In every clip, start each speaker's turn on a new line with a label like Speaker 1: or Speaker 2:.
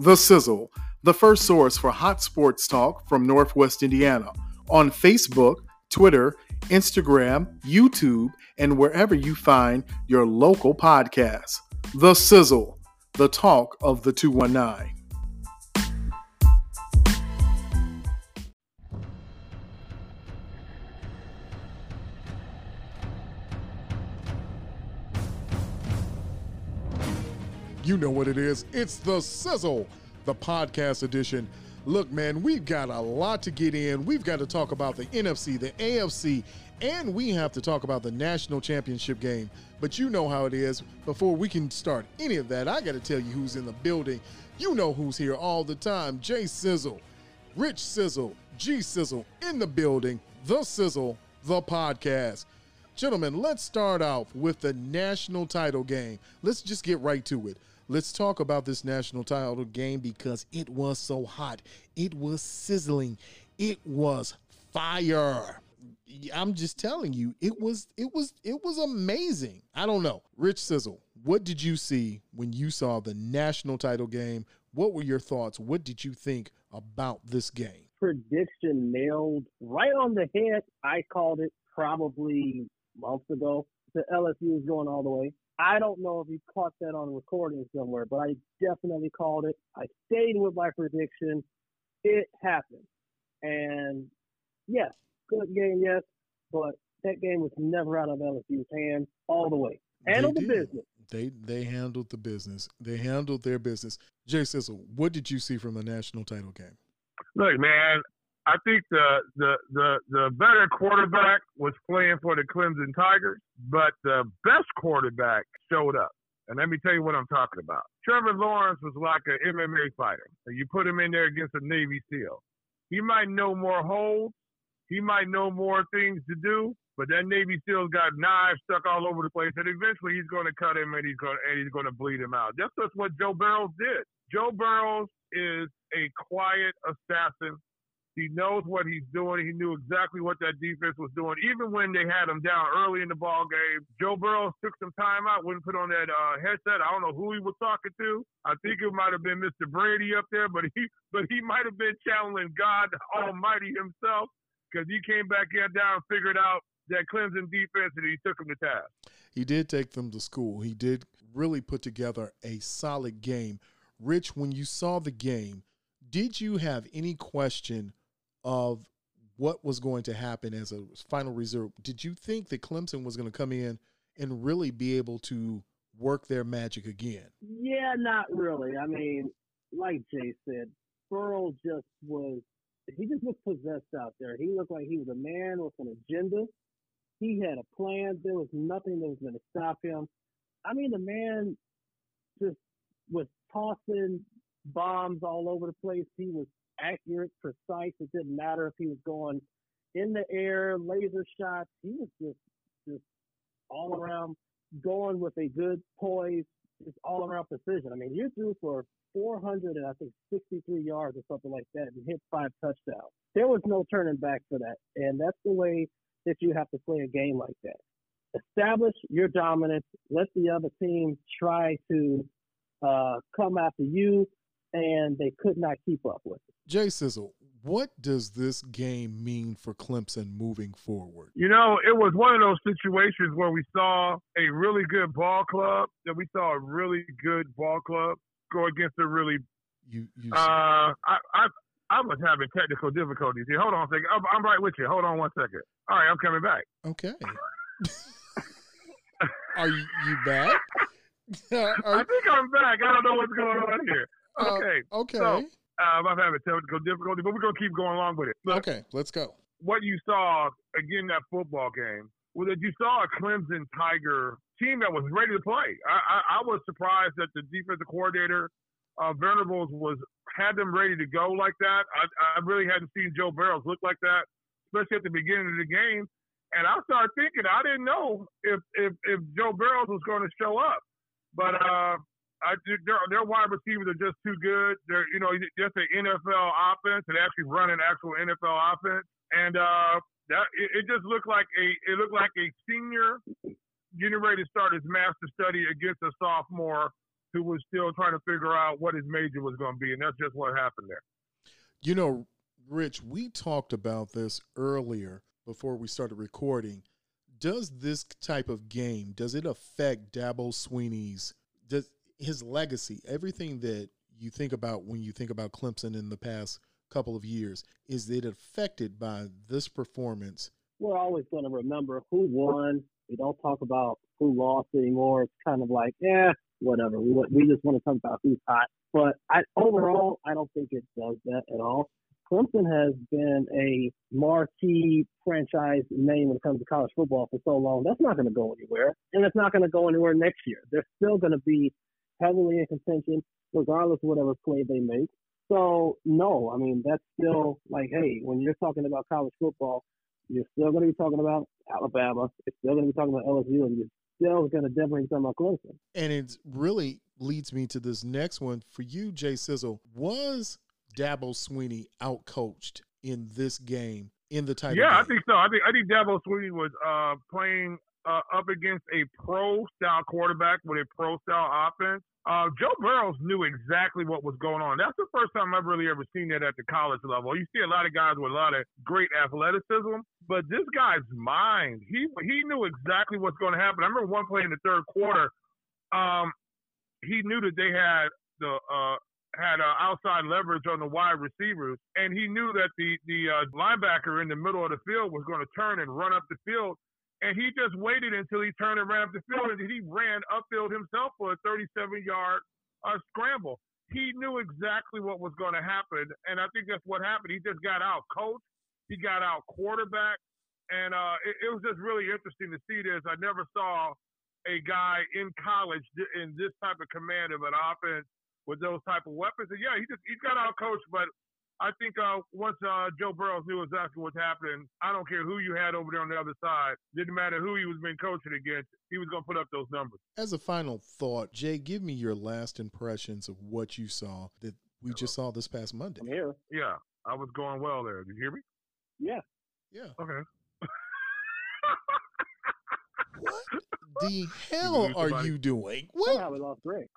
Speaker 1: The Sizzle, the first source for hot sports talk from Northwest Indiana, on Facebook, Twitter, Instagram, YouTube, and wherever you find your local podcasts. The Sizzle, the talk of the 219. You know what it is. It's the Sizzle, the podcast edition. Look, man, we've got a lot to get in. We've got to talk about the NFC, the AFC, and we have to talk about the national championship game. But you know how it is. Before we can start any of that, I got to tell you who's in the building. You know who's here all the time Jay Sizzle, Rich Sizzle, G Sizzle in the building, The Sizzle, the podcast. Gentlemen, let's start off with the national title game. Let's just get right to it. Let's talk about this national title game because it was so hot. It was sizzling. It was fire. I'm just telling you, it was it was it was amazing. I don't know. Rich Sizzle, what did you see when you saw the national title game? What were your thoughts? What did you think about this game?
Speaker 2: Prediction nailed right on the head. I called it probably months ago. The LSU is going all the way. I don't know if you caught that on recording somewhere, but I definitely called it. I stayed with my prediction. It happened. And yes, good game, yes, but that game was never out of LSU's hands all the way. Handled the business.
Speaker 1: They they handled the business. They handled their business. Jay Sizzle, what did you see from the national title game?
Speaker 3: Look, man, I think the, the the the better quarterback was playing for the Clemson Tigers, but the best quarterback showed up. And let me tell you what I'm talking about. Trevor Lawrence was like an MMA fighter. You put him in there against a Navy SEAL. He might know more holds. He might know more things to do, but that Navy SEAL's got knives stuck all over the place, and eventually he's going to cut him and he's going to, and he's going to bleed him out. That's just what Joe Burrows did. Joe Burrows is a quiet assassin he knows what he's doing. He knew exactly what that defense was doing. Even when they had him down early in the ball game, Joe Burrow took some time out, wouldn't put on that uh, headset. I don't know who he was talking to. I think it might have been Mr. Brady up there, but he but he might have been channeling God Almighty himself because he came back in down figured out that Clemson defense and he took them to task.
Speaker 1: He did take them to school. He did really put together a solid game. Rich, when you saw the game, did you have any question of what was going to happen as a final result, did you think that Clemson was going to come in and really be able to work their magic again?
Speaker 2: Yeah, not really. I mean, like Jay said, Burrow just was he just was possessed out there. He looked like he was a man with an agenda. He had a plan. There was nothing that was going to stop him. I mean, the man just was tossing bombs all over the place. He was accurate, precise. It didn't matter if he was going in the air, laser shots. He was just just all around going with a good poise, just all around precision. I mean, you threw for 400 and I think 63 yards or something like that and hit five touchdowns. There was no turning back for that. And that's the way that you have to play a game like that. Establish your dominance. Let the other team try to uh, come after you and they could not keep up with it.
Speaker 1: Jay Sizzle, what does this game mean for Clemson moving forward?
Speaker 3: You know, it was one of those situations where we saw a really good ball club, that we saw a really good ball club go against a really.
Speaker 1: You, you
Speaker 3: uh, I, I, I was having technical difficulties here. Hold on a second. I'm, I'm right with you. Hold on one second. All right, I'm coming back.
Speaker 1: Okay. Are you, you back?
Speaker 3: Are, I think I'm back. I don't know what's going on here. Okay.
Speaker 1: Uh, okay.
Speaker 3: So, uh, I'm having technical difficulty, but we're gonna keep going along with it.
Speaker 1: Look, okay, let's go.
Speaker 3: What you saw again that football game was that you saw a Clemson Tiger team that was ready to play. I, I, I was surprised that the defensive coordinator uh, Venables was had them ready to go like that. I, I really hadn't seen Joe Burrows look like that, especially at the beginning of the game. And I started thinking I didn't know if if, if Joe Burrows was going to show up, but uh, I, their, their wide receivers are just too good. They're, you know, just an NFL offense and actually run an actual NFL offense. And uh, that it, it just looked like a it looked like a senior ready to start his master study against a sophomore who was still trying to figure out what his major was going to be, and that's just what happened there.
Speaker 1: You know, Rich, we talked about this earlier before we started recording. Does this type of game does it affect Dabo Swinney's does his legacy, everything that you think about when you think about Clemson in the past couple of years, is it affected by this performance?
Speaker 2: We're always going to remember who won. We don't talk about who lost anymore. It's kind of like, yeah, whatever. We we just want to talk about who's hot. But I overall, I don't think it does that at all. Clemson has been a marquee franchise name when it comes to college football for so long. That's not going to go anywhere, and it's not going to go anywhere next year. They're still going to be heavily in contention, regardless of whatever play they make. So no, I mean that's still like, hey, when you're talking about college football, you're still going to be talking about Alabama. You're still going to be talking about LSU, and you're still going to definitely be talking about Clemson.
Speaker 1: And it really leads me to this next one for you, Jay Sizzle. Was Dabo Swinney outcoached in this game in the title?
Speaker 3: Yeah,
Speaker 1: game?
Speaker 3: I think so. I think I think Dabo Swinney was uh, playing uh, up against a pro style quarterback with a pro style offense. Uh, Joe Burrows knew exactly what was going on. That's the first time I've really ever seen that at the college level. You see a lot of guys with a lot of great athleticism, but this guy's mind, he he knew exactly what's going to happen. I remember one play in the third quarter. Um, he knew that they had the uh, had uh, outside leverage on the wide receivers, and he knew that the the uh, linebacker in the middle of the field was going to turn and run up the field and he just waited until he turned and ran up the field, and he ran upfield himself for a 37-yard uh, scramble. He knew exactly what was going to happen, and I think that's what happened. He just got out coach, he got out quarterback, and uh, it, it was just really interesting to see this. I never saw a guy in college in this type of command of an offense with those type of weapons. And yeah, he just he got out coached, but I think uh, once uh, Joe Burrows knew exactly what's happening, I don't care who you had over there on the other side. Didn't matter who he was being coaching against. He was going to put up those numbers.
Speaker 1: As a final thought, Jay, give me your last impressions of what you saw that we just saw this past Monday.
Speaker 2: I'm here.
Speaker 3: Yeah, I was going well there. Did you hear me?
Speaker 2: Yeah.
Speaker 1: Yeah.
Speaker 3: Okay.
Speaker 1: what the hell are you doing?
Speaker 2: What?
Speaker 1: What?
Speaker 2: How we lost Greg.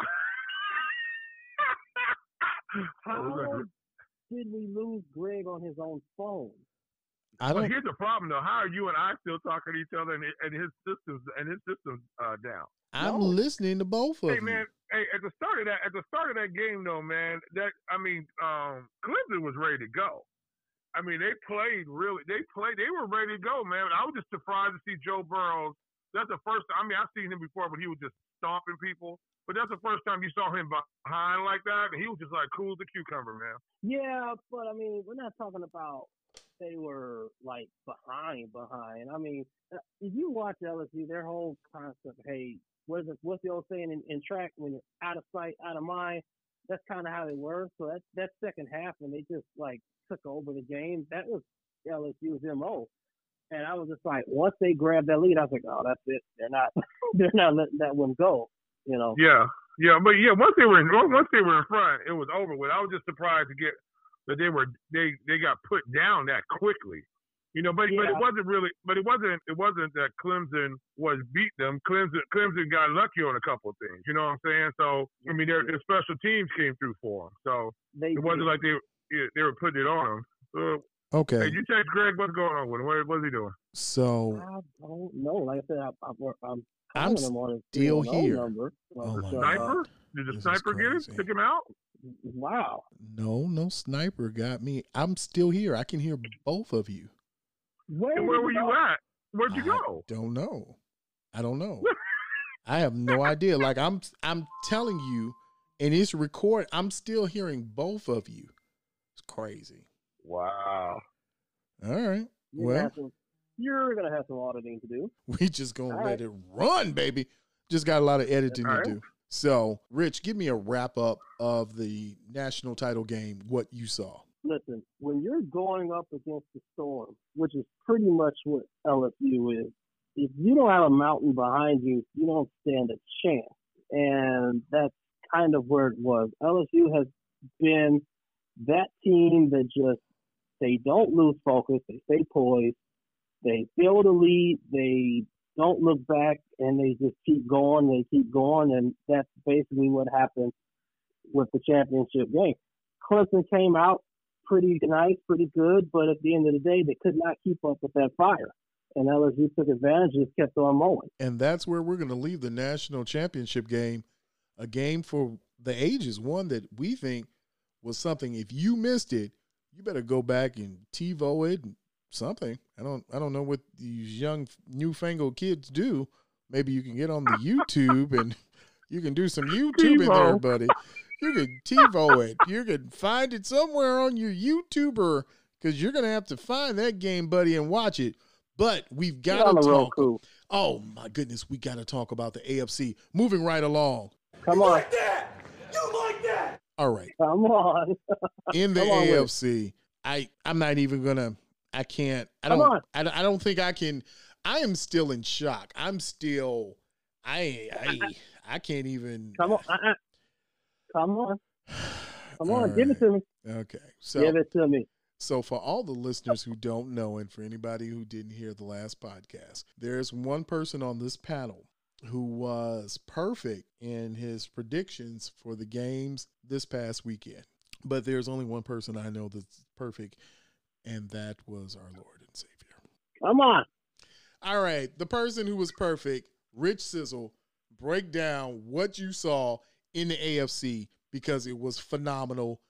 Speaker 2: How did we lose Greg on his own phone?
Speaker 1: I
Speaker 3: But
Speaker 1: don't.
Speaker 3: here's the problem, though. How are you and I still talking to each other and, and his systems and his systems uh, down?
Speaker 1: I'm
Speaker 2: No.
Speaker 1: listening to both of
Speaker 3: Hey
Speaker 1: you.
Speaker 3: man, hey at the start of that at the start of that game though, man, that I mean, um, Clemson was ready to go. I mean, they played really. They played. They were ready to go, man. I was just surprised to see Joe Burrows. That's the first. I mean, I've seen him before, but he was just stomping people. But that's the first time you saw him behind like that, he was just like cool as a cucumber, man.
Speaker 2: Yeah, but I mean, we're not talking about they were like behind, behind. I mean, uh, if you watch LSU, their whole concept, hey, what's the, what's the old saying in, in track? When you're out of sight, out of mind. That's kind of how they were. So that that second half, when they just like took over the game, that was LSU's mo. And I was just like, once they grabbed that lead, I was like, oh, that's it. They're not, they're not letting that one go. You know.
Speaker 3: Yeah, yeah, but yeah, once they were in, once they were in front, it was over with. I was just surprised to get that they were they they got put down that quickly. You know, but but it wasn't really, but it wasn't it wasn't that Clemson was beat them. Clemson Clemson got lucky on a couple of things. You know what I'm saying? So I mean, their, their special teams came through for them. So
Speaker 2: They
Speaker 3: it wasn't like they they were putting it on them. So, uh,
Speaker 1: Okay.
Speaker 3: hey, you text Greg what's going on with him? What, what's he doing?
Speaker 1: So
Speaker 2: I don't know. Like I said, I, I, I'm
Speaker 1: I'm
Speaker 2: calling him on his
Speaker 1: still here.
Speaker 2: Number.
Speaker 1: Oh my
Speaker 2: So, uh,
Speaker 3: Sniper? Did the
Speaker 1: this
Speaker 3: sniper get him?
Speaker 1: crazy.
Speaker 3: Took him out?
Speaker 2: wow.
Speaker 1: no, no sniper got me. I'm still here. I can hear both of you.
Speaker 2: Where,
Speaker 3: And where were you at? Where'd you
Speaker 1: I
Speaker 3: go?
Speaker 1: Don't know. I don't know. I have no idea. Like I'm I'm telling you, and it's record. I'm still hearing both of you. It's crazy.
Speaker 3: Wow.
Speaker 1: All right.
Speaker 2: You're
Speaker 1: Well,
Speaker 2: gonna have some- you're gonna have some auditing to do.
Speaker 1: we just gonna
Speaker 2: All
Speaker 1: let
Speaker 2: right.
Speaker 1: it run, baby. Just got a lot of editing
Speaker 3: All
Speaker 1: to
Speaker 3: right.
Speaker 1: do. So, Rich, give me a wrap up of the national title game. What you saw?
Speaker 2: Listen, when you're going up against the storm, which is pretty much what LSU is, if you don't have a mountain behind you, you don't stand a chance. And that's kind of where it was. LSU has been that team that just they don't lose focus, they stay poised, they build a lead, they don't look back and they just keep going, they keep going, and that's basically what happened with the championship game. Clemson came out pretty nice, pretty good, but at the end of the day, they could not keep up with that fire. And LSU took advantage and kept on mowing.
Speaker 1: And that's where we're going to leave the national championship game, a game for the ages, one that we think was something. If you missed it, you better go back and TiVo it, something. I don't, I don't know what these young newfangled kids do. Maybe you can get on the YouTube and you can do some YouTube in there, buddy. You can TiVo it. You can find it somewhere on your YouTuber because you're gonna have to find that game, buddy, and watch it. But we've got to talk.
Speaker 2: Roku.
Speaker 1: Oh my goodness, we got to talk about the AFC. Moving right along.
Speaker 2: Come on, Like that. You like that.
Speaker 1: All right,
Speaker 2: come on.
Speaker 1: in the
Speaker 2: Come on.
Speaker 1: AFC, I I'm not even gonna. I can't. I don't.
Speaker 2: on.
Speaker 1: I, don't- I don't think I can. I am still in shock. I'm still. I I I can't even.
Speaker 2: Come on. Uh-uh. Come on. Come on. Give it to me.
Speaker 1: Okay, so
Speaker 2: Give it to me.
Speaker 1: So, for all the listeners who don't know, and for anybody who didn't hear the last podcast, there's one person on this panel who was perfect in his predictions for the games this past weekend. But there's only one person I know that's perfect, and that was our Lord and Savior.
Speaker 2: Come on.
Speaker 1: All right, the person who was perfect, Rich Sizzle, break down what you saw in the AFC because it was phenomenal.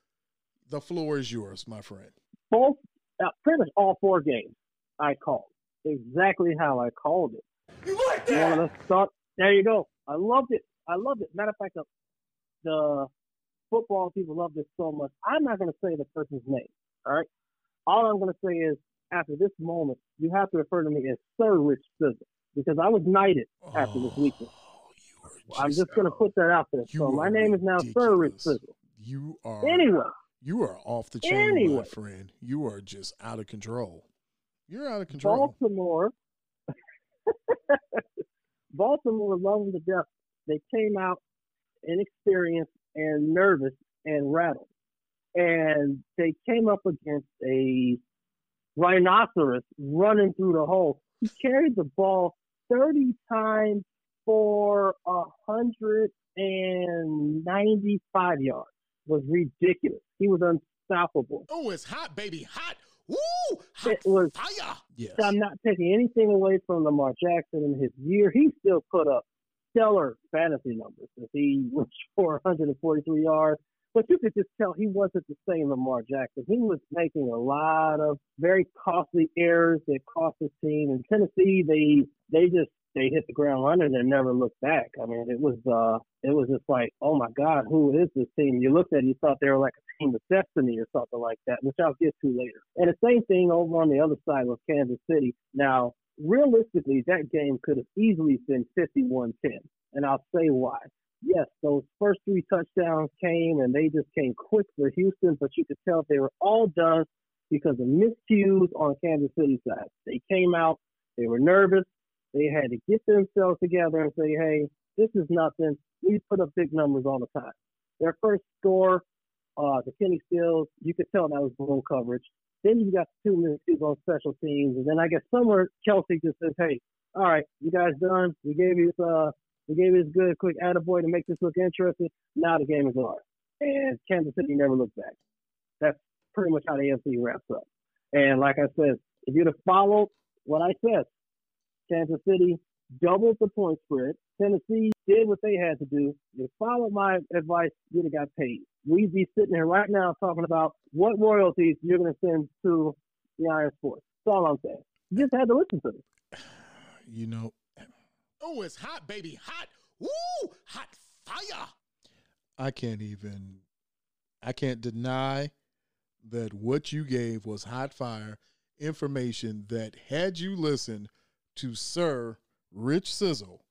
Speaker 1: The floor is yours, my friend.
Speaker 2: Both, uh, pretty much all four games I called. Exactly how I called it.
Speaker 4: You like that?
Speaker 2: of the start. There you go. I loved it. I loved it. Matter of fact, the, the football people love this so much. I'm not going to say the person's name. All right. All I'm going to say is, after this moment, you have to refer to me as Sir Rich Sizzle because I was knighted after this
Speaker 1: oh, weekend. Oh,
Speaker 2: I'm just going to put that out there. So my name is now Sir Rich
Speaker 1: ridiculous.
Speaker 2: Sizzle.
Speaker 1: You are
Speaker 2: Anyway,
Speaker 1: you are off the chain, my friend. You are just out of control. You're out of control.
Speaker 2: Baltimore, Baltimore loved them to death. They came out inexperienced and nervous and rattled. And they came up against a rhinoceros running through the hole. He carried the ball 30 times for 195 yards. was ridiculous. He was unstoppable.
Speaker 1: Oh, it's hot, baby, hot. Woo! Hot
Speaker 2: It was-
Speaker 1: fire. Yes.
Speaker 2: I'm not taking anything away from Lamar Jackson in his year. He still put up stellar fantasy numbers. He was 443 yards, but you could just tell he wasn't the same Lamar Jackson. He was making a lot of very costly errors that cost his team. In Tennessee, they they just they hit the ground running and never looked back. I mean, it was uh it was just like, oh my God, who is this team? You looked at it, you thought they were like a team of destiny or something like that, which I'll get to later. And the same thing over on the other side with Kansas City. Now, realistically, that game could have easily been 51-10, and I'll say why. Yes, those first three touchdowns came and they just came quick for Houston, but you could tell they were all done because of miscues on Kansas City side. They came out, they were nervous, they had to get themselves together and say, hey, this is nothing. We put up big numbers all the time. Their first score, uh, the Kenny Stills, you could tell that was blown coverage. Then you got two minutes on special teams, and then I guess somewhere Kelce just says, "Hey, all right, you guys done? We gave you uh, gave you this good, quick attaboy to make this look interesting. Now the game is ours." And Kansas City never looked back. That's pretty much how the AFC wraps up. And like I said, if you'd have followed what I said, Kansas City doubled the point spread. Tennessee did what they had to do. They followed my advice, you'd have got paid. We'd be sitting here right now talking about what royalties you're going to send to the Iron Sports. That's all I'm saying. You just had to listen to me.
Speaker 1: You know. Oh, it's hot, baby, hot. Woo! Hot fire. I can't even. I can't deny that what you gave was hot fire information that had you listened to Sir Rich Sizzle,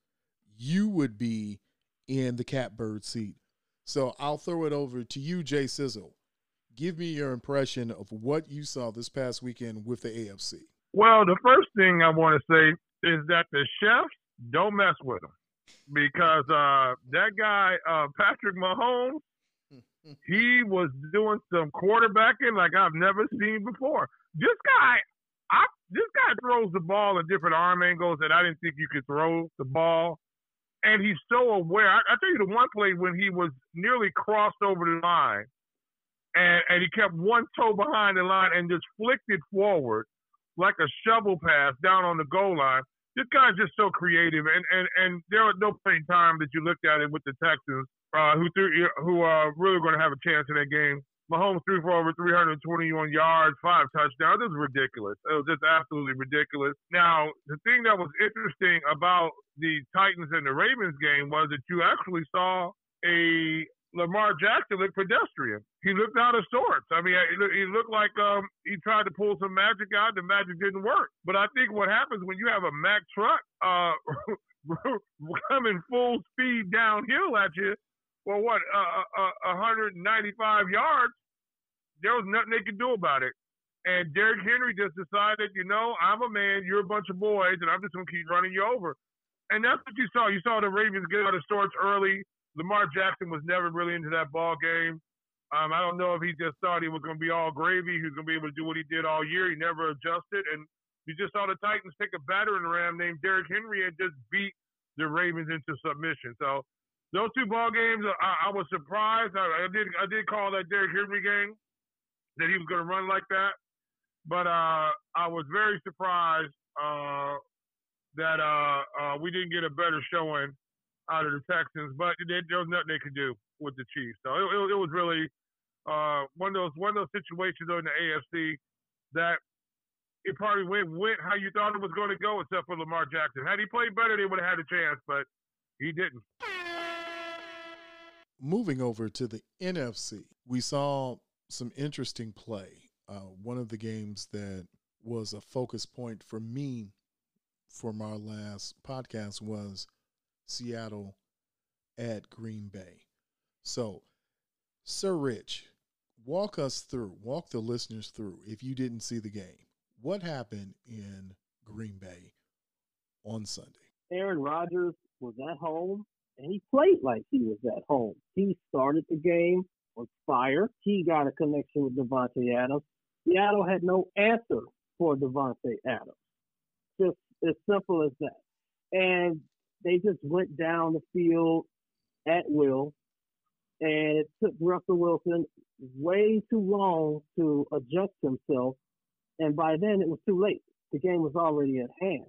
Speaker 1: you would be in the catbird seat. So I'll throw it over to you, Jay Sizzle. Give me your impression of what you saw this past weekend with the AFC.
Speaker 3: Well, the first thing I want to say is that the chefs don't mess with him because uh, that guy uh, Patrick Mahomes, he was doing some quarterbacking like I've never seen before. This guy, I this guy throws the ball at different arm angles that I didn't think you could throw the ball. And he's so aware. I, I tell you the one play when he was nearly crossed over the line and, and he kept one toe behind the line and just flicked it forward like a shovel pass down on the goal line. This guy's just so creative, and and and there was no point in time that you looked at it with the Texans, uh, who threw, who are really going to have a chance in that game. Mahomes threw for over 321 yards, five touchdowns. This is ridiculous. It was just absolutely ridiculous. Now, the thing that was interesting about the Titans and the Ravens game was that you actually saw a Lamar Jackson looked pedestrian. He looked out of sorts. I mean, he looked like um, he tried to pull some magic out. The magic didn't work. But I think what happens when you have a Mack truck uh, coming full speed downhill at you for what, uh, uh, 195 yards, there was nothing they could do about it. And Derrick Henry just decided, you know, I'm a man, you're a bunch of boys, and I'm just going to keep running you over. And that's what you saw. You saw the Ravens get out of sorts early. Lamar Jackson was never really into that ball game. Um, I don't know if he just thought he was going to be all gravy. He was going to be able to do what he did all year. He never adjusted, and you just saw the Titans take a battering ram named Derrick Henry and just beat the Ravens into submission. So those two ball games, I, I was surprised. I, I, did I did call that Derrick Henry game that he was going to run like that, but uh, I was very surprised uh, that uh, uh we didn't get a better showing out of the Texans, but there, there was nothing they could do with the Chiefs. So it, it, it was really uh, one of those one of those situations in the AFC that it probably went went how you thought it was going to go, except for Lamar Jackson. Had he played better, they would have had a chance, but he didn't.
Speaker 1: Moving over to the NFC, we saw some interesting play. Uh, one of the games that was a focus point for me from our last podcast was Seattle at Green Bay. So, Sir Rich, walk us through, walk the listeners through, if you didn't see the game, what happened in Green Bay on Sunday?
Speaker 2: Aaron Rodgers was at home and he played like he was at home. He started the game on fire. He got a connection with Davante Adams. Seattle had no answer for Davante Adams. Just as simple as that. And they just went down the field at will, and it took Russell Wilson way too long to adjust himself, and by then it was too late. The game was already at hand,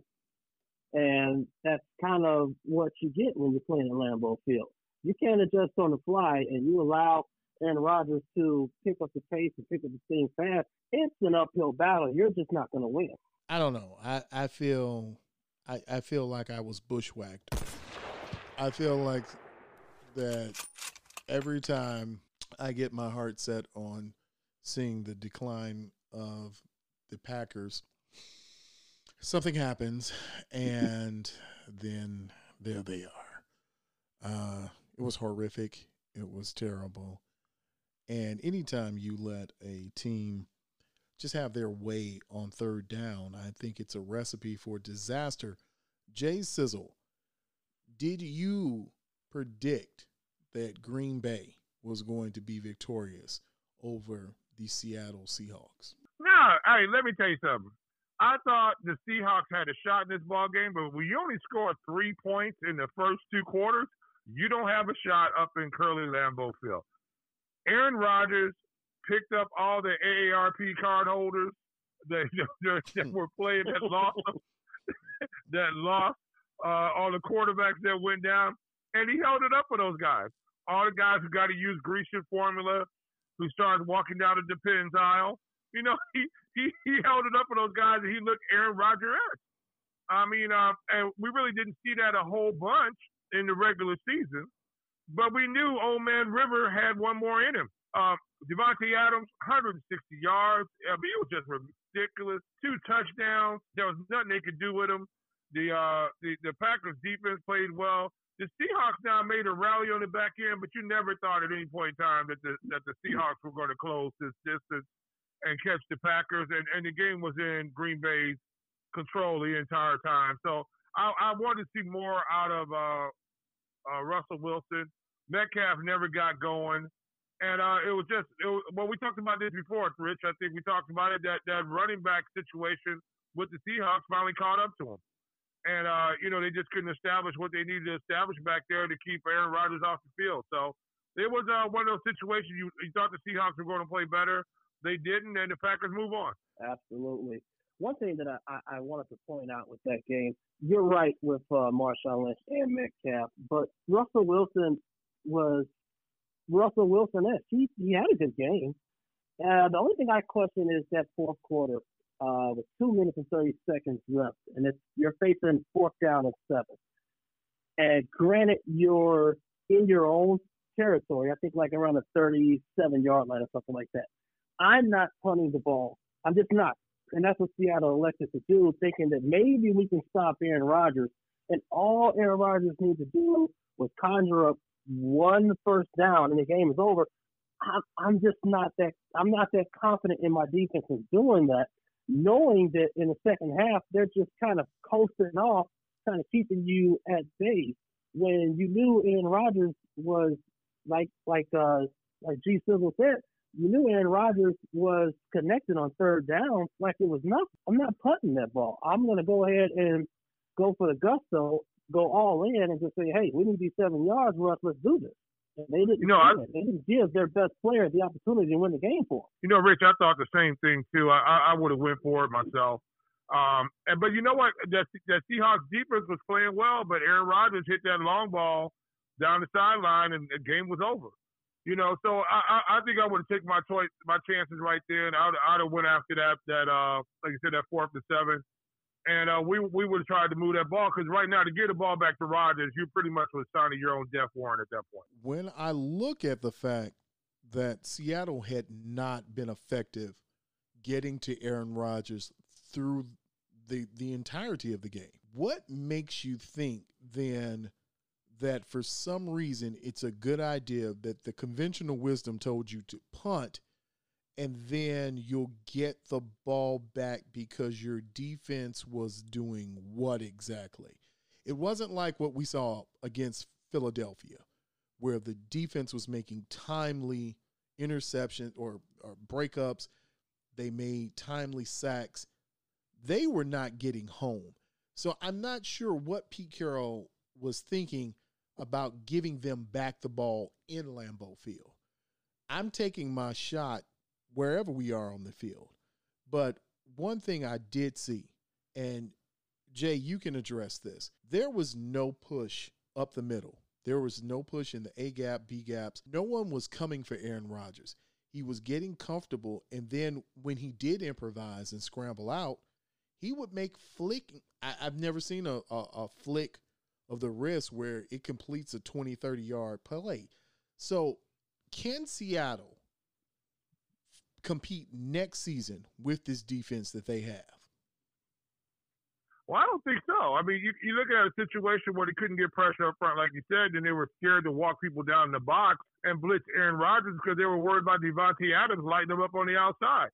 Speaker 2: and that's kind of what you get when you're playing at Lambeau Field. You can't adjust on the fly, and you allow Aaron Rodgers to pick up the pace and pick up the steam fast. It's an uphill battle. You're just not going to win.
Speaker 1: I don't know. I, I feel I, I feel like I was bushwhacked. I feel like that every time I get my heart set on seeing the decline of the Packers, something happens, and then there they are. Uh, it was horrific. It was terrible. And anytime you let a team just have their way on third down. I think it's a recipe for disaster. Jay Sizzle, did you predict that Green Bay was going to be victorious over the Seattle Seahawks?
Speaker 3: No, hey, let me tell you something. I thought the Seahawks had a shot in this ball game, but when you only score three points in the first two quarters, you don't have a shot up in Curly Lambeau Field. Aaron Rodgers picked up all the AARP card holders that, that were playing that lost that lost uh, all the quarterbacks that went down, and he held it up for those guys. All the guys who got to use Grecian formula, who started walking down the depends aisle. You know, he, he he held it up for those guys, and he looked Aaron Rodgers. I mean, uh, and we really didn't see that a whole bunch in the regular season, but we knew Old Man River had one more in him. Um, Davante Adams, 160 yards. I mean, it was just ridiculous. Two touchdowns. There was nothing they could do with him. The uh, the, the Packers defense played well. The Seahawks now made a rally on the back end, but you never thought at any point in time that the that the Seahawks were going to close this distance and catch the Packers. And, and the game was in Green Bay's control the entire time. So I, I wanted to see more out of uh, uh, Russell Wilson. Metcalf never got going. And uh, it was just, it was, well, we talked about this before, Rich. I think we talked about it. That that running back situation with the Seahawks finally caught up to them. And, uh, you know, they just couldn't establish what they needed to establish back there to keep Aaron Rodgers off the field. So it was uh, one of those situations you, you thought the Seahawks were going to play better. They didn't, and the Packers move on.
Speaker 2: Absolutely. One thing that I, I, I wanted to point out with that game, you're right with uh, Marshawn Lynch and Metcalf, but Russell Wilson was Russell Wilson. He he had a good game. Uh, the only thing I question is that fourth quarter uh, with two minutes and 30 seconds left, and it's, you're facing fourth down and seven. And granted, you're in your own territory. I think like around the 37 yard line or something like that. I'm not punting the ball. I'm just not. And that's what Seattle elected to do, thinking that maybe we can stop Aaron Rodgers. And all Aaron Rodgers needs to do was conjure up one first down and the game is over. I'm, I'm just not that I'm not that confident in my defense in doing that, knowing that in the second half they're just kind of coasting off, kind of keeping you at bay. When you knew Aaron Rodgers was like like uh like G Sizzle said, you knew Aaron Rodgers was connected on third down like it was nothing. I'm not putting that ball. I'm going to go ahead and go for the gusto, go all in, and just say, hey, we need these seven yards, Russ. Let's do this. And they didn't.
Speaker 3: You know, I,
Speaker 2: they didn't give their best player the opportunity to win the game for. Them.
Speaker 3: You know, Rich, I thought the same thing too. I I, I would have went for it myself. Um, and but you know what? That that Seahawks defense was playing well, but Aaron Rodgers hit that long ball down the sideline, and the game was over. You know, so I, I, I think I would have taken my choice, my chances right there, and I'd, I'd have went after that, that uh, like you said, that fourth to seven, and uh, we we would have tried to move that ball because right now to get the ball back to Rodgers, you pretty much was signing your own death warrant at that point.
Speaker 1: When I look at the fact that Seattle had not been effective getting to Aaron Rodgers through the the entirety of the game, what makes you think then? that for some reason it's a good idea that the conventional wisdom told you to punt and then you'll get the ball back because your defense was doing what exactly? It wasn't like what we saw against Philadelphia, where the defense was making timely interceptions or, or breakups. They made timely sacks. They were not getting home. So I'm not sure what Pete Carroll was thinking about giving them back the ball in Lambeau Field. I'm taking my shot wherever we are on the field. But one thing I did see, and Jay, you can address this. There was no push up the middle. There was no push in the A gap, B gaps. No one was coming for Aaron Rodgers. He was getting comfortable, and then when he did improvise and scramble out, he would make flick. I, have never seen a, a, a flick of the wrist where it completes a 20, 30 yard play. So, can Seattle compete next season with this defense that they have?
Speaker 3: Well, I don't think so. I mean, you, you look at a situation where they couldn't get pressure up front, like you said, and they were scared to walk people down in the box and blitz Aaron Rodgers because they were worried about Davante Adams lighting them up on the outside.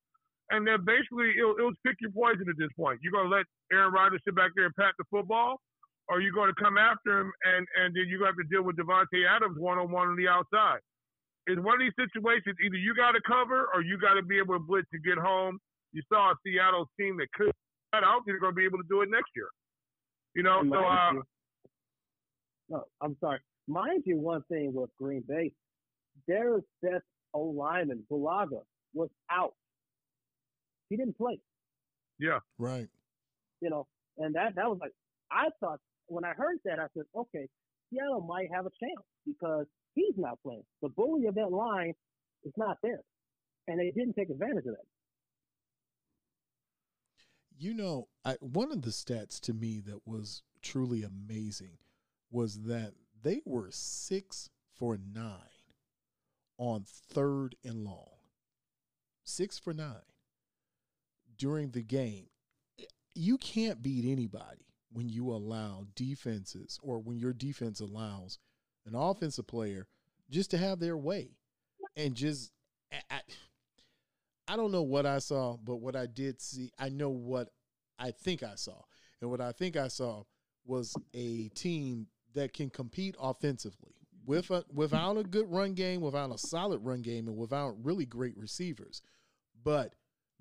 Speaker 3: And then basically, it, it was pick your poison at this point. You're going to let Aaron Rodgers sit back there and pat the football, or you're going to come after him and and then you have to deal with Davante Adams one on one on the outside. In one of these situations, either you got to cover or you got to be able to blitz to get home. You saw a Seattle team that could. I don't think they're going to be able to do it next year. You know, so. Uh,
Speaker 2: you, no, I'm sorry. Mind you, one thing with Green Bay, their best O lineman, Bulaga, was out. He didn't play.
Speaker 3: Yeah.
Speaker 1: Right.
Speaker 2: You know, and that that was like I thought when I heard that, I said, okay, Seattle might have a chance because he's not playing. The bully of that line is not there. And they didn't take advantage of that.
Speaker 1: You know, I, one of the stats to me that was truly amazing was that they were six for nine on third and long. Six for nine during the game. You can't beat anybody when you allow defenses or when your defense allows an offensive player just to have their way and just I, I don't know what I saw, but what I did see, I know what I think I saw. And what I think I saw was a team that can compete offensively with a, without a good run game, without a solid run game, and without really great receivers. But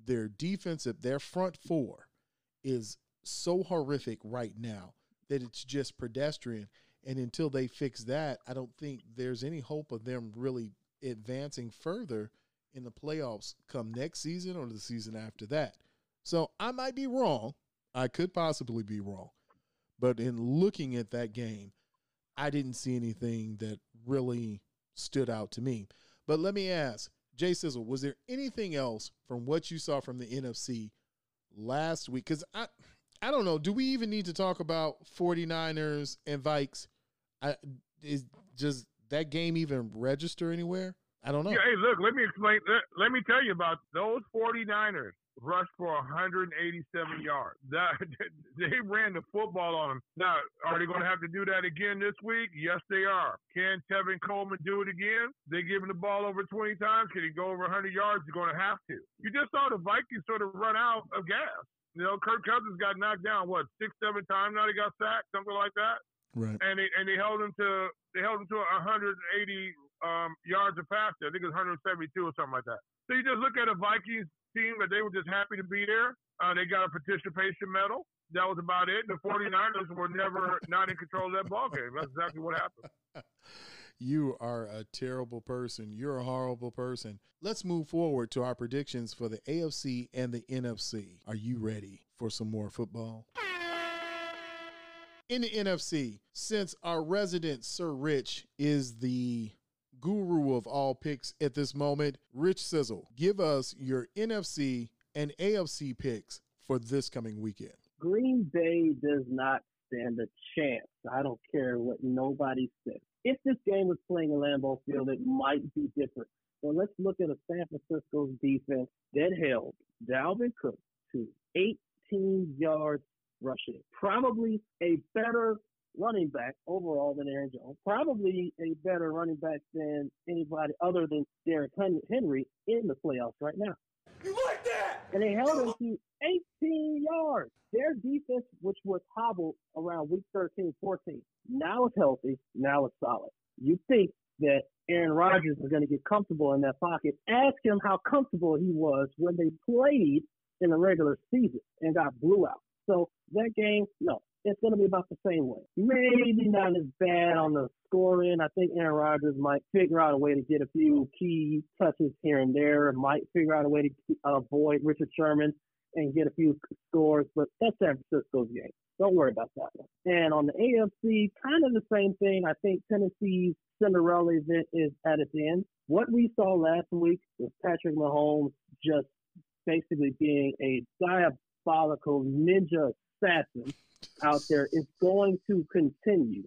Speaker 1: their defensive, their front four is so horrific right now that it's just pedestrian. And until they fix that, I don't think there's any hope of them really advancing further in the playoffs come next season or the season after that. So I might be wrong. I could possibly be wrong. But in looking at that game, I didn't see anything that really stood out to me. But let me ask, Jay Sizzle, was there anything else from what you saw from the NFC last week? Because I I don't know. Do we even need to talk about 49ers and Vikes? I, is does that game even register anywhere? I don't know.
Speaker 3: Yeah, hey, look, let me explain. Let, let me tell you about those 49ers rushed for 187 yards. That, they ran the football on them. Now, are they going to have to do that again this week? Yes, they are. Can Tevin Coleman do it again? They give him the ball over 20 times. Can he go over 100 yards? He's going to have to. You just saw the Vikings sort of run out of gas. You know, Kirk Cousins got knocked down what six, seven times now. He got sacked, something like that.
Speaker 1: Right.
Speaker 3: And they and they held him to they held him to 180 um, yards of passer. I think it was 172 or something like that. So you just look at a Vikings team that they were just happy to be there. Uh, they got a participation medal. That was about it. The 49ers were never not in control of that ball game. That's exactly what happened.
Speaker 1: you are a terrible person. You're a horrible person. Let's move forward to our predictions for the AFC and the NFC. Are you ready for some more football? In the NFC, since our resident Sir Rich is the guru of all picks at this moment, Rich Sizzle, give us your NFC and AFC picks for this coming weekend.
Speaker 2: Green Bay does not stand a chance. I don't care what nobody says. If this game was playing in Lambeau Field, it might be different. But let's look at a San Francisco's defense that held Dalvin Cook to 18 yards rushing. Probably a better running back overall than Aaron Jones. Probably a better running back than anybody other than Derrick Henry in the playoffs right now.
Speaker 4: You like that?
Speaker 2: And they held him to 18 yards. Their defense, which was hobbled around week 13, 14, now it's healthy. Now it's solid. You think that Aaron Rodgers is going to get comfortable in that pocket. Ask him how comfortable he was when they played in the regular season and got blew out. So that game, no, it's going to be about the same way. Maybe not as bad on the scoring. I think Aaron Rodgers might figure out a way to get a few key touches here and there. Might figure out a way to avoid Richard Sherman and get a few scores. But that's San Francisco's game. Don't worry about that one. And on the AFC, kind of the same thing. I think Tennessee's Cinderella event is at its end. What we saw last week was Patrick Mahomes just basically being a diabolical ninja assassin out there is going to continue.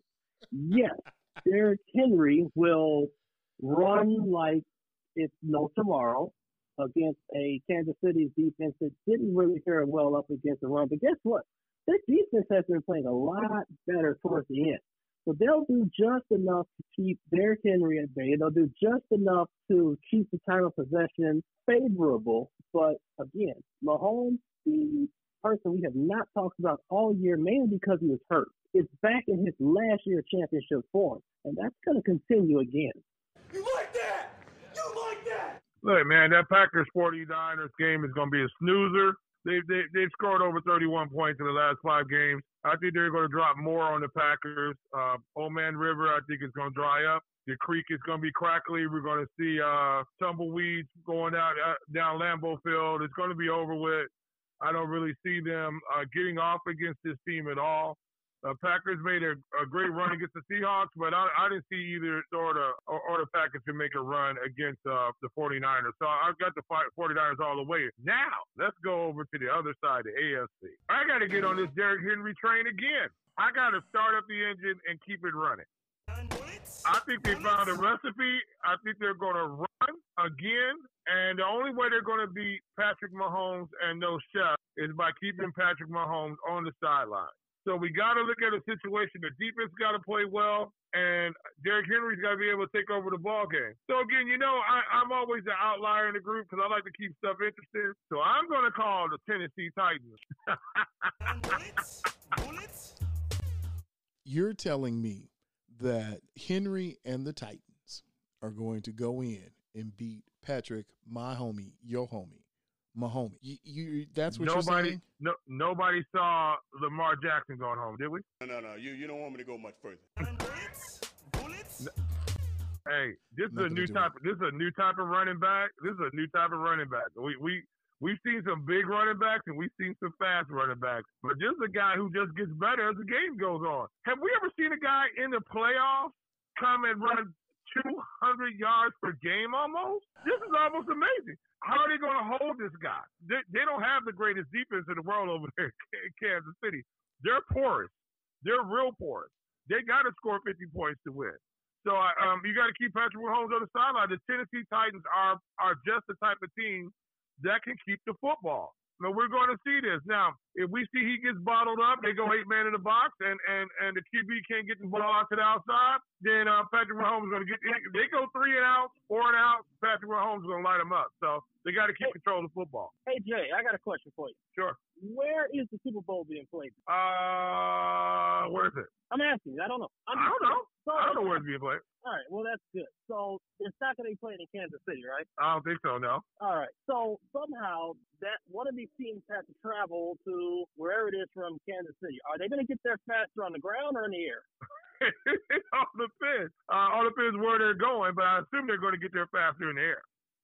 Speaker 2: Yes, Derrick Henry will run like it's no tomorrow against a Kansas City defense that didn't really fare well up against the run. But guess what? Their defense has been playing a lot better towards the end. So they'll do just enough to keep Derrick Henry at bay. They'll do just enough to keep the time of possession favorable. But again, Mahomes, the person we have not talked about all year, mainly because he was hurt, is back in his last year championship form. And that's going to continue again.
Speaker 4: You like that? You like that?
Speaker 3: Look, man, that Packers 49ers game is going to be a snoozer. They've, they, they've scored over 31 points in the last five games. I think they're going to drop more on the Packers. Uh, Old Man River, I think, is going to dry up. The creek is going to be crackly. We're going to see uh, tumbleweeds going out uh, down Lambeau Field. It's going to be over with. I don't really see them uh, getting off against this team at all. Uh, Packers made a, a, great run against the Seahawks, but I, I didn't see either or the or, or the Packers to make a run against uh, the 49ers. So I've got the 49ers all the way. Now let's go over to the other side, the AFC. I got to get on this Derrick Henry train again. I got to start up the engine and keep it running. I think they found a recipe. I think they're going to run again. And the only way they're going to beat Patrick Mahomes and no chef is by keeping Patrick Mahomes on the sideline. So we got to look at a situation. The defense got to play well, and Derrick Henry's got to be able to take over the ball game. So again, you know, I, am always an outlier in the group because I like to keep stuff interesting. So I'm going to call the Tennessee Titans. bullets,
Speaker 1: bullets. You're telling me that Henry and the Titans are going to go in and beat Patrick, my homie, your homie, Mahomes. You, you that's what
Speaker 3: nobody,
Speaker 1: you're saying.
Speaker 3: No, nobody saw Lamar Jackson going home, did we?
Speaker 5: No, no, no. You you don't want me to go much further.
Speaker 4: Bullets? Bullets?
Speaker 3: Hey, this is a new
Speaker 1: do
Speaker 3: type. This is a new type of running back. This is a new type of running back. We we we've seen some big running backs and we've seen some fast running backs, but this is a guy who just gets better as the game goes on. Have we ever seen a guy in the playoffs come and run 200 yards per game almost? This is almost amazing. How are they going to hold this guy? They, they don't have the greatest defense in the world over there in Kansas City. They're porous. They're real porous. They got to score 50 points to win. So um, you got to keep Patrick Mahomes on the sideline. The Tennessee Titans are are just the type of team that can keep the football. Now we're going to see this. Now, if we see he gets bottled up, they go eight man in the box, and and and the QB can't get the ball out to the outside, then uh, Patrick Mahomes is going to get. If they go three and out, four and out, Patrick Mahomes is going to light them up. So they got to keep control of the football.
Speaker 2: Hey Jay, I got a question for you.
Speaker 3: Sure.
Speaker 2: Where is the Super Bowl being played?
Speaker 3: Uh, where is it?
Speaker 2: I'm asking. I don't know. I'm
Speaker 3: I don't know.
Speaker 2: So,
Speaker 3: I don't know where it's being played.
Speaker 2: All right. Well, that's good. So it's not going to be played in Kansas City, right?
Speaker 3: I don't think so. No.
Speaker 2: All right. So somehow that one of these teams has to travel to wherever it is from Kansas City. Are they going to get there faster on the ground or in the air?
Speaker 3: it all depends. Uh, all depends where they're going, but I assume they're going to get there faster in the air.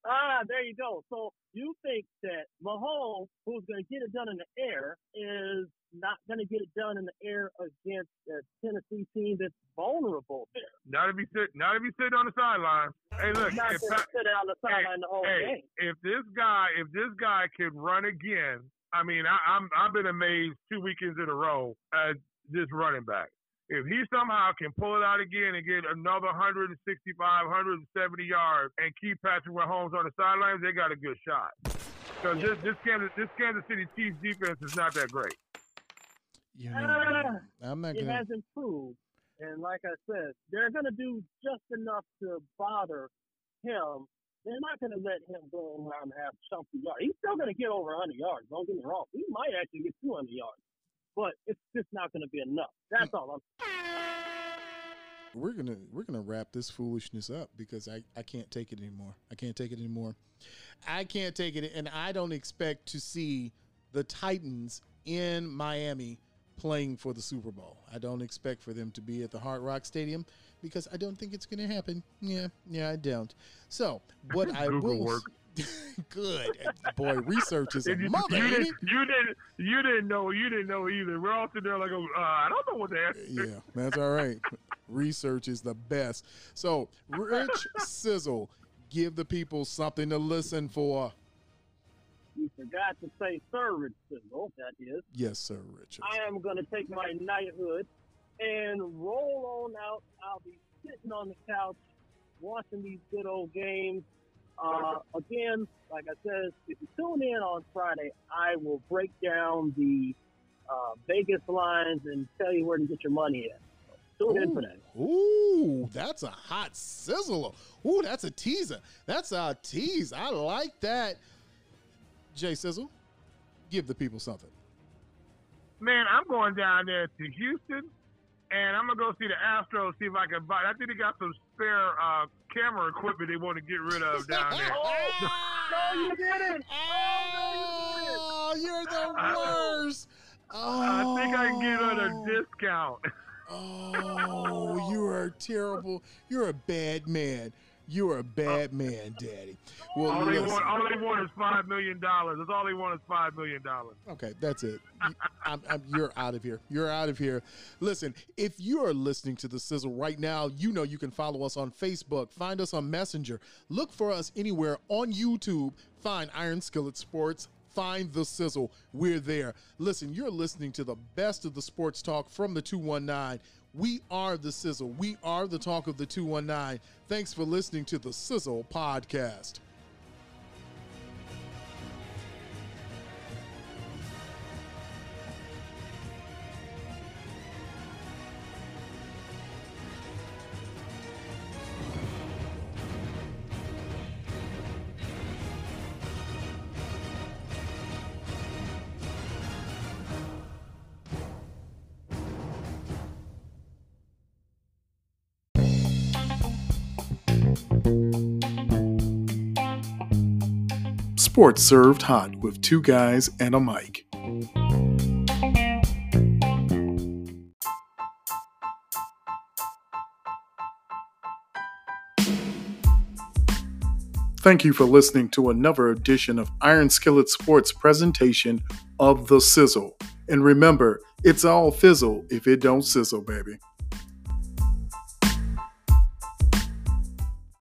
Speaker 2: Ah, there you go. So you think that Mahomes, who's going to get it done in the air, is not going to get it done in the air against a Tennessee team that's vulnerable there?
Speaker 3: Not if he sit, not if he sitting on the sideline. Hey, look,
Speaker 2: Not
Speaker 3: if,
Speaker 2: to sit on the sideline the whole
Speaker 3: hey,
Speaker 2: game.
Speaker 3: if this guy, if this guy can run again, I mean, I, I'm I've been amazed two weekends in a row at this running back. If he somehow can pull it out again and get another 165, 170 yards and keep Patrick Mahomes on the sidelines, they got a good shot. Because this this Kansas this Kansas City Chiefs defense is not that great.
Speaker 1: You know, I'm not
Speaker 2: it
Speaker 1: gonna.
Speaker 2: has improved. And like I said, they're going to do just enough to bother him. They're not going to let him go around and have chunky yards. He's still going to get over 100 yards. Don't get me wrong. He might actually get 200 yards, but it's just not going to be enough. That's all I'm.
Speaker 1: we're gonna we're gonna wrap this foolishness up because I, I can't take it anymore. I can't take it anymore. I can't take it, and I don't expect to see the Titans in Miami playing for the Super Bowl. I don't expect for them to be at the Hard Rock Stadium because I don't think it's gonna happen. Yeah, yeah, I don't. So what I will
Speaker 3: work.
Speaker 1: good boy research is a
Speaker 3: And you,
Speaker 1: mother.
Speaker 3: you didn't, you didn't, you didn't know, you didn't know either. We're all sitting there like, uh, I don't know what the answer.
Speaker 1: Yeah, that's all right. Research is the best. So, Rich Sizzle, give the people something to listen for.
Speaker 2: You forgot to say Sir Rich Sizzle, that is.
Speaker 1: Yes, sir, Richard.
Speaker 2: I am going to take my knighthood and roll on out. I'll be sitting on the couch watching these good old games. Uh, again, like I said, if you tune in on Friday, I will break down the uh, Vegas lines and tell you where to get your money at. So tune in for that.
Speaker 1: Ooh, that's a hot sizzle. Ooh, that's a teaser. That's a tease. I like that. Jay Sizzle, give the people something.
Speaker 3: Man, I'm going down there to Houston, and I'm gonna go see the Astros. See if I can buy. I think they got some spare uh, camera equipment they want to get rid of down there.
Speaker 2: Oh, oh, no, you didn't.
Speaker 1: Oh, you're the worst. Oh,
Speaker 3: I think I can get it at a oh. discount.
Speaker 1: Oh, you are terrible. You're a bad man. You're a uh, bad man, Daddy. Well,
Speaker 3: all they want, all they want is five million dollars. That's all they want is five million dollars.
Speaker 1: Okay, that's it. I'm, I'm, you're out of here. You're out of here. Listen, if you are listening to the Sizzle right now, you know you can follow us on Facebook, find us on Messenger, look for us anywhere on YouTube, find Iron Skillet Sports. Find the sizzle. We're there. Listen, you're listening to the best of the sports talk from the 219. We are the sizzle. We are the talk of the 219. Thanks for listening to the Sizzle Podcast. Sports served hot with two guys and a mic. Thank you for listening to another edition of Iron Skillet Sports presentation of The Sizzle. And remember, it's all fizzle if it don't sizzle, baby.